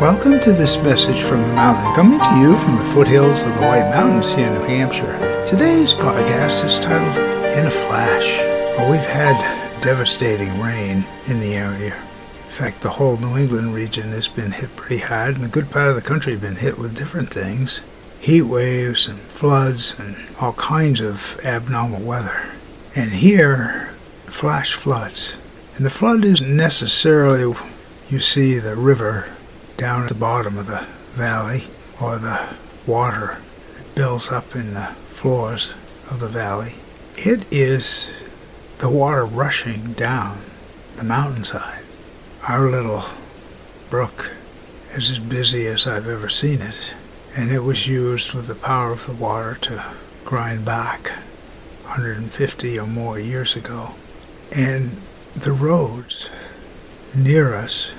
Welcome to this message from the mountain, coming to you from the foothills of the White Mountains here in New Hampshire. Today's podcast is titled In a Flash. Well, we've had devastating rain in the area. In fact, the whole New England region has been hit pretty hard, and a good part of the country has been hit with different things heat waves and floods and all kinds of abnormal weather. And here, flash floods. And the flood isn't necessarily, you see the river down at the bottom of the valley or the water that builds up in the floors of the valley. It is the water rushing down the mountainside. Our little brook is as busy as I've ever seen it, and it was used with the power of the water to grind back 150 or more years ago. And the roads near us,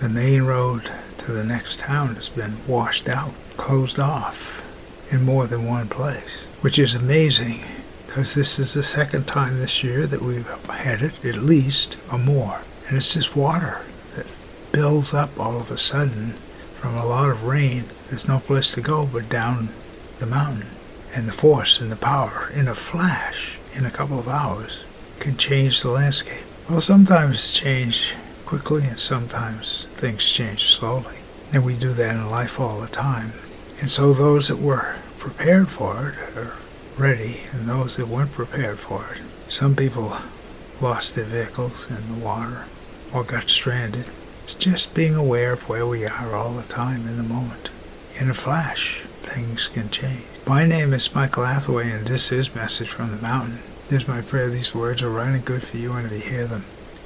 the main road to the next town that's been washed out, closed off in more than one place, which is amazing because this is the second time this year that we've had it at least or more. And it's this water that builds up all of a sudden from a lot of rain. There's no place to go but down the mountain. And the force and the power in a flash, in a couple of hours, can change the landscape. Well, sometimes change quickly and sometimes things change slowly. And we do that in life all the time. And so those that were prepared for it are ready, and those that weren't prepared for it. Some people lost their vehicles in the water or got stranded. It's just being aware of where we are all the time in the moment. In a flash, things can change. My name is Michael Hathaway, and this is Message from the Mountain. It is my prayer these words are right and good for you and to hear them.